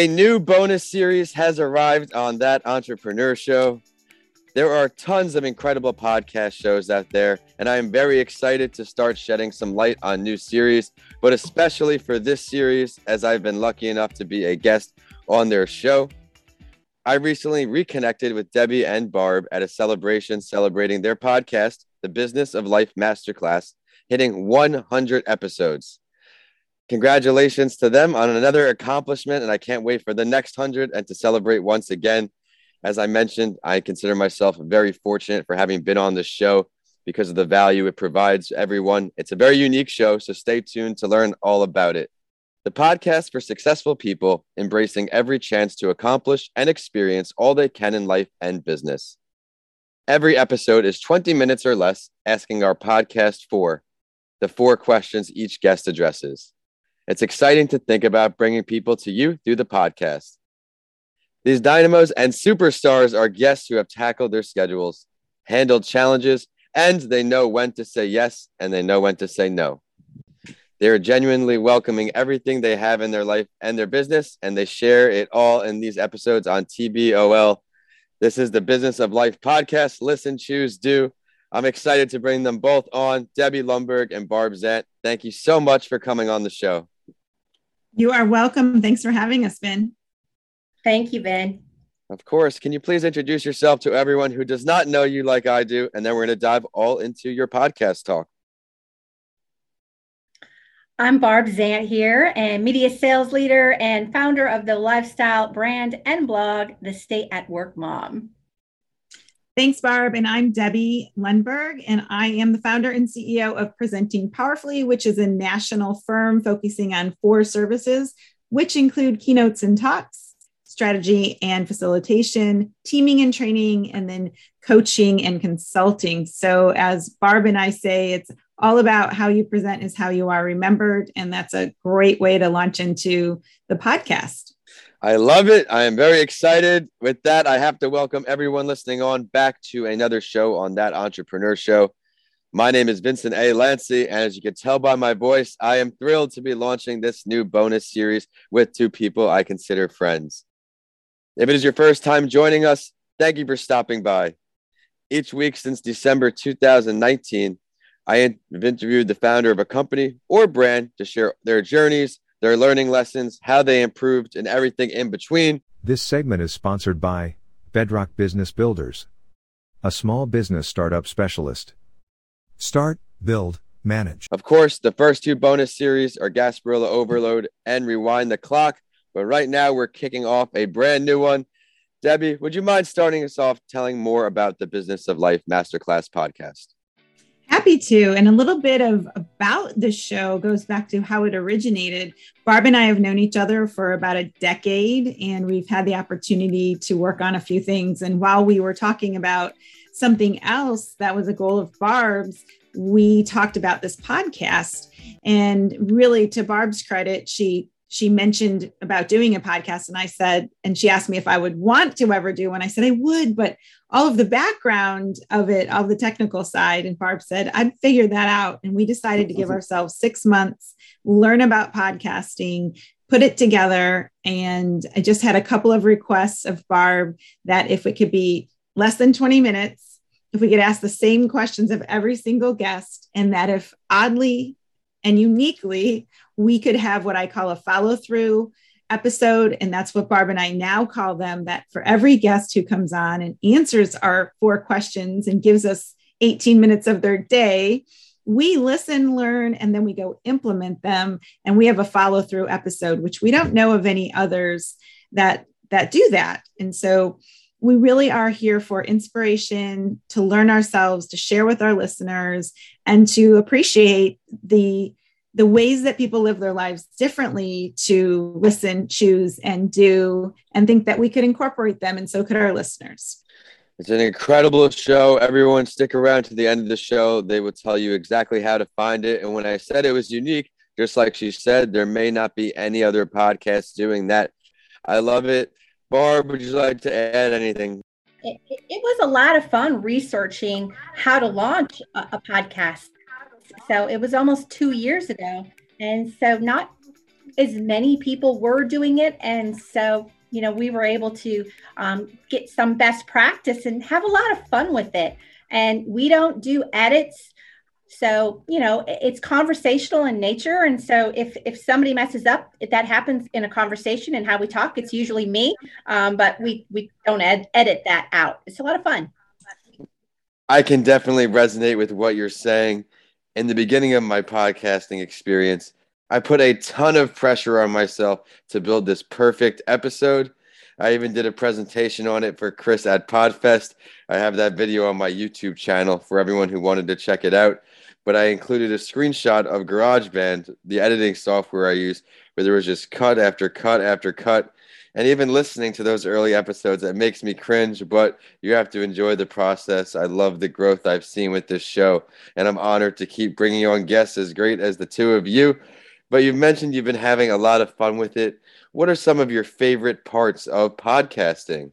A new bonus series has arrived on that entrepreneur show. There are tons of incredible podcast shows out there, and I am very excited to start shedding some light on new series, but especially for this series, as I've been lucky enough to be a guest on their show. I recently reconnected with Debbie and Barb at a celebration celebrating their podcast, The Business of Life Masterclass, hitting 100 episodes. Congratulations to them on another accomplishment, and I can't wait for the next 100 and to celebrate once again. As I mentioned, I consider myself very fortunate for having been on this show because of the value it provides everyone. It's a very unique show, so stay tuned to learn all about it. The podcast for successful people embracing every chance to accomplish and experience all they can in life and business. Every episode is 20 minutes or less, asking our podcast for the four questions each guest addresses. It's exciting to think about bringing people to you through the podcast. These dynamos and superstars are guests who have tackled their schedules, handled challenges, and they know when to say yes and they know when to say no. They are genuinely welcoming everything they have in their life and their business, and they share it all in these episodes on TBOL. This is the Business of Life podcast. Listen, choose, do. I'm excited to bring them both on, Debbie Lundberg and Barb Zant. Thank you so much for coming on the show. You are welcome. Thanks for having us, Ben. Thank you, Ben. Of course. Can you please introduce yourself to everyone who does not know you like I do? And then we're going to dive all into your podcast talk. I'm Barb Zant here, and media sales leader and founder of the lifestyle brand and blog, The Stay at Work Mom. Thanks, Barb. And I'm Debbie Lundberg, and I am the founder and CEO of Presenting Powerfully, which is a national firm focusing on four services, which include keynotes and talks, strategy and facilitation, teaming and training, and then coaching and consulting. So, as Barb and I say, it's all about how you present is how you are remembered. And that's a great way to launch into the podcast. I love it. I am very excited. With that, I have to welcome everyone listening on back to another show on that entrepreneur show. My name is Vincent A. Lanci, and as you can tell by my voice, I am thrilled to be launching this new bonus series with two people I consider friends. If it is your first time joining us, thank you for stopping by. Each week since December 2019, I have interviewed the founder of a company or brand to share their journeys their learning lessons, how they improved, and everything in between. This segment is sponsored by Bedrock Business Builders, a small business startup specialist. Start, build, manage. Of course, the first two bonus series are Gasparilla Overload and Rewind the Clock, but right now we're kicking off a brand new one. Debbie, would you mind starting us off telling more about the Business of Life Masterclass podcast? Happy to. And a little bit of about the show goes back to how it originated. Barb and I have known each other for about a decade, and we've had the opportunity to work on a few things. And while we were talking about something else that was a goal of Barb's, we talked about this podcast. And really, to Barb's credit, she she mentioned about doing a podcast and i said and she asked me if i would want to ever do one. I said i would but all of the background of it all the technical side and barb said i'd figure that out. And we decided to give mm-hmm. ourselves six months learn about podcasting put it together. And i just had a couple of requests of barb that if it could be less than 20 minutes if we could ask the same questions of every single guest and that if oddly and uniquely we could have what I call a follow through episode. And that's what Barb and I now call them that for every guest who comes on and answers our four questions and gives us 18 minutes of their day, we listen, learn, and then we go implement them. And we have a follow through episode, which we don't know of any others that that do that. And so we really are here for inspiration to learn ourselves, to share with our listeners, and to appreciate the the ways that people live their lives differently to listen, choose, and do, and think that we could incorporate them, and so could our listeners. It's an incredible show. Everyone, stick around to the end of the show. They will tell you exactly how to find it. And when I said it was unique, just like she said, there may not be any other podcast doing that. I love it. Barb, would you like to add anything? It, it was a lot of fun researching how to launch a, a podcast so it was almost two years ago. And so not as many people were doing it. And so, you know, we were able to um, get some best practice and have a lot of fun with it. And we don't do edits. So, you know, it's conversational in nature. And so if, if somebody messes up, if that happens in a conversation and how we talk, it's usually me. Um, but we, we don't ed- edit that out. It's a lot of fun. I can definitely resonate with what you're saying. In the beginning of my podcasting experience, I put a ton of pressure on myself to build this perfect episode. I even did a presentation on it for Chris at Podfest. I have that video on my YouTube channel for everyone who wanted to check it out. But I included a screenshot of GarageBand, the editing software I use, where there was just cut after cut after cut. And even listening to those early episodes, it makes me cringe, but you have to enjoy the process. I love the growth I've seen with this show, and I'm honored to keep bringing on guests as great as the two of you. But you've mentioned you've been having a lot of fun with it. What are some of your favorite parts of podcasting?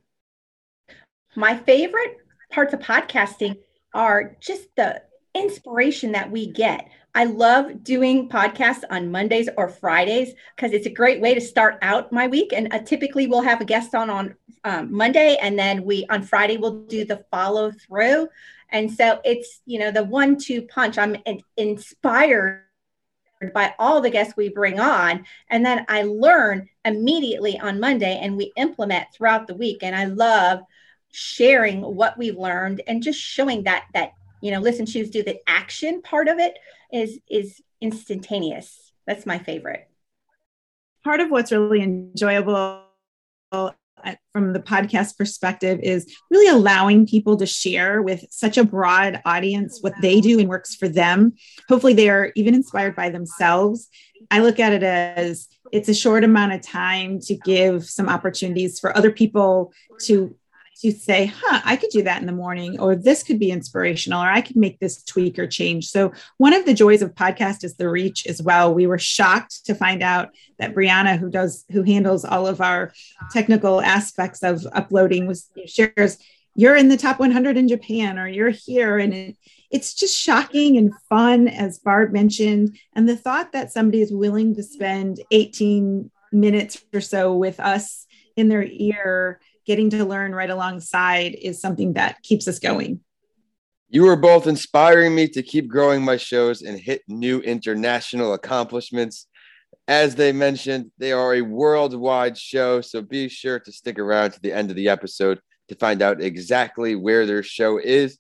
My favorite parts of podcasting are just the inspiration that we get. I love doing podcasts on Mondays or Fridays because it's a great way to start out my week. And uh, typically, we'll have a guest on on um, Monday, and then we on Friday we'll do the follow through. And so it's you know the one two punch. I'm in- inspired by all the guests we bring on. And then I learn immediately on Monday and we implement throughout the week. And I love sharing what we've learned and just showing that that you know listen choose do the action part of it is is instantaneous that's my favorite part of what's really enjoyable uh, from the podcast perspective is really allowing people to share with such a broad audience what they do and works for them. Hopefully, they are even inspired by themselves. I look at it as it's a short amount of time to give some opportunities for other people to to say, huh, I could do that in the morning, or this could be inspirational, or I could make this tweak or change. So, one of the joys of podcast is the reach as well. We were shocked to find out that Brianna, who does, who handles all of our technical aspects of uploading, was shares, you're in the top 100 in Japan, or you're here. And it, it's just shocking and fun, as Barb mentioned. And the thought that somebody is willing to spend 18 minutes or so with us in their ear getting to learn right alongside is something that keeps us going. You are both inspiring me to keep growing my shows and hit new international accomplishments. As they mentioned, they are a worldwide show, so be sure to stick around to the end of the episode to find out exactly where their show is.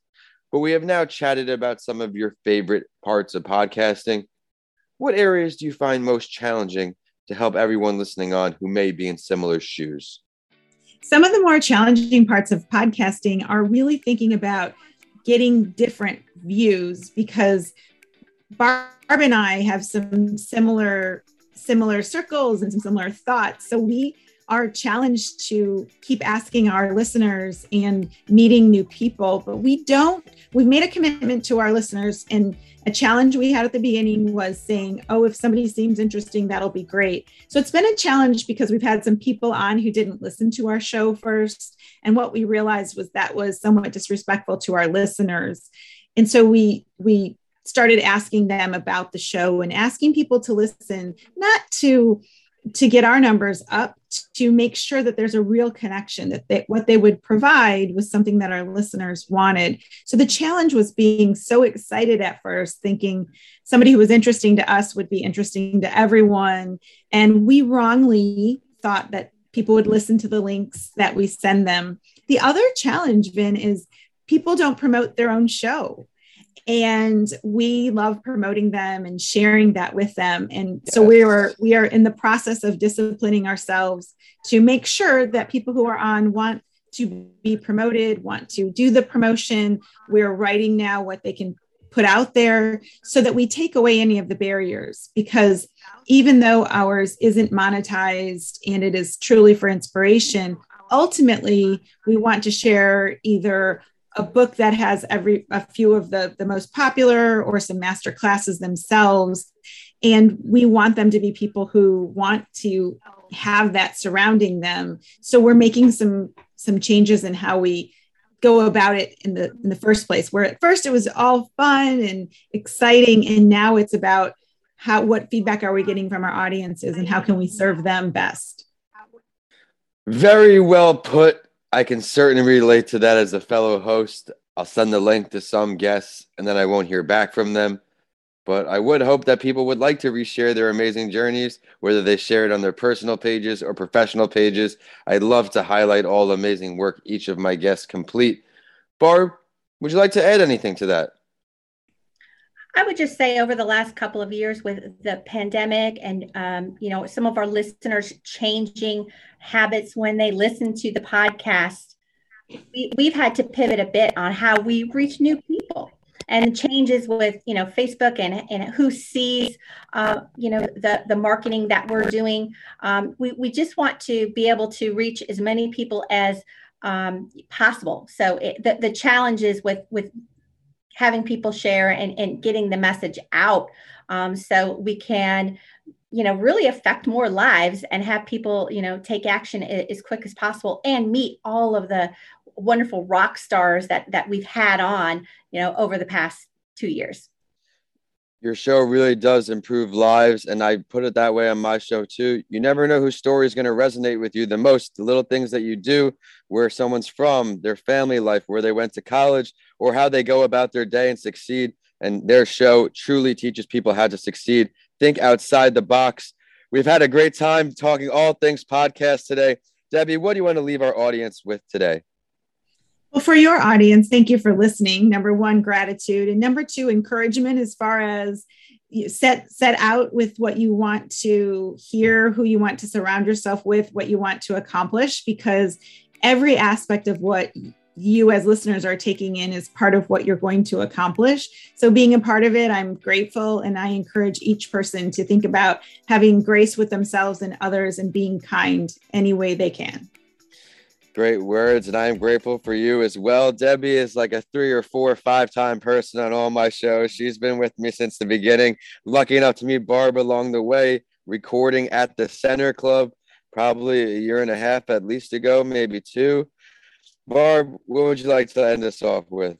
But we have now chatted about some of your favorite parts of podcasting. What areas do you find most challenging to help everyone listening on who may be in similar shoes? Some of the more challenging parts of podcasting are really thinking about getting different views because Barb and I have some similar similar circles and some similar thoughts. So we are challenge to keep asking our listeners and meeting new people, but we don't, we've made a commitment to our listeners. And a challenge we had at the beginning was saying, oh, if somebody seems interesting, that'll be great. So it's been a challenge because we've had some people on who didn't listen to our show first. And what we realized was that was somewhat disrespectful to our listeners. And so we, we, started asking them about the show and asking people to listen not to to get our numbers up to make sure that there's a real connection that they, what they would provide was something that our listeners wanted. So the challenge was being so excited at first thinking somebody who was interesting to us would be interesting to everyone. And we wrongly thought that people would listen to the links that we send them. The other challenge vin is people don't promote their own show and we love promoting them and sharing that with them. And yes. so we are we are in the process of disciplining ourselves to make sure that people who are on want to be promoted want to do the promotion. We're writing now what they can put out there so that we take away any of the barriers. Because even though ours isn't monetized and it is truly for inspiration ultimately we want to share either a book that has every a few of the the most popular or some master classes themselves. And we want them to be people who want to have that surrounding them. So we're making some some changes in how we go about it in the in the first place where at first it was all fun and exciting and now it's about how what feedback are we getting from our audiences and how can we serve them best. Very well put i can certainly relate to that as a fellow host i'll send the link to some guests and then i won't hear back from them but I would hope that people would like to reshare their amazing journeys, whether they share it on their personal pages or professional pages. I'd love to highlight all the amazing work each of my guests complete. Barb, would you like to add anything to that? I would just say over the last couple of years with the pandemic and um, you know some of our listeners changing habits when they listen to the podcast, we, we've had to pivot a bit on how we reach new people and changes with you know Facebook and, and who sees uh, you know the the marketing that we're doing. Um, we we just want to be able to reach as many people as um, possible. So it, the the challenges with with having people share and, and getting the message out um, so we can you know really affect more lives and have people you know take action as quick as possible and meet all of the wonderful rock stars that that we've had on, you know, over the past two years. Your show really does improve lives, and I put it that way on my show too. You never know whose story is going to resonate with you the most. The little things that you do, where someone's from, their family life, where they went to college, or how they go about their day and succeed. And their show truly teaches people how to succeed. Think outside the box. We've had a great time talking all things podcast today. Debbie, what do you want to leave our audience with today? Well, for your audience, thank you for listening. Number one, gratitude. And number two, encouragement as far as you set set out with what you want to hear, who you want to surround yourself with, what you want to accomplish, because every aspect of what you as listeners are taking in is part of what you're going to accomplish. So, being a part of it, I'm grateful and I encourage each person to think about having grace with themselves and others and being kind any way they can. Great words, and I am grateful for you as well. Debbie is like a three or four five time person on all my shows. She's been with me since the beginning. Lucky enough to meet Barb along the way, recording at the Center Club probably a year and a half at least ago, maybe two. Barb, what would you like to end us off with?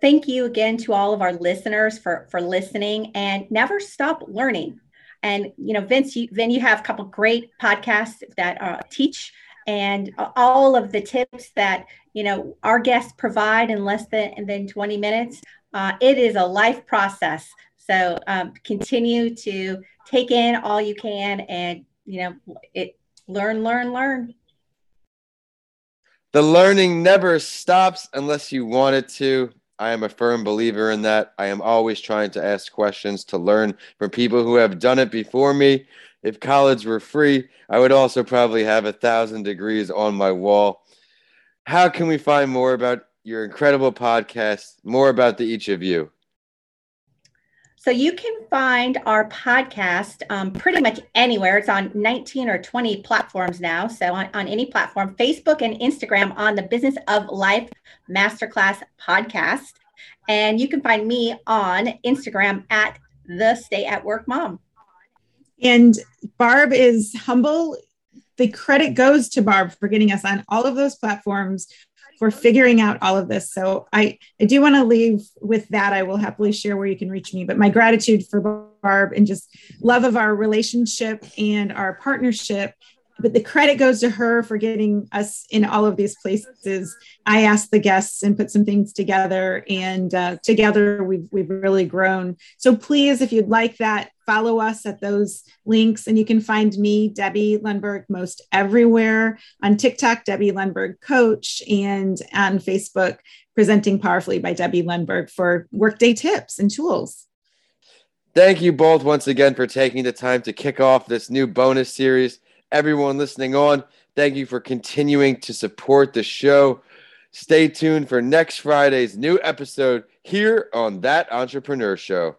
Thank you again to all of our listeners for, for listening and never stop learning. And you know, Vince, you, then you have a couple great podcasts that uh, teach and all of the tips that you know our guests provide in less than than 20 minutes. Uh, it is a life process. So um, continue to take in all you can, and you know, it learn, learn, learn. The learning never stops unless you want it to. I am a firm believer in that. I am always trying to ask questions to learn from people who have done it before me. If college were free, I would also probably have a thousand degrees on my wall. How can we find more about your incredible podcast, more about the each of you? So you can find our podcast um, pretty much anywhere. It's on 19 or 20 platforms now. So on, on any platform, Facebook and Instagram on the Business of Life Masterclass podcast. And you can find me on Instagram at the Stay at Work Mom. And Barb is humble. The credit goes to Barb for getting us on all of those platforms for figuring out all of this. So I, I do want to leave with that. I will happily share where you can reach me, but my gratitude for Barb and just love of our relationship and our partnership but the credit goes to her for getting us in all of these places. I asked the guests and put some things together, and uh, together we've we've really grown. So please, if you'd like that, follow us at those links, and you can find me, Debbie Lundberg, most everywhere on TikTok, Debbie Lundberg Coach, and on Facebook, presenting powerfully by Debbie Lundberg for workday tips and tools. Thank you both once again for taking the time to kick off this new bonus series everyone listening on. Thank you for continuing to support the show. Stay tuned for next Friday's new episode here on That Entrepreneur Show.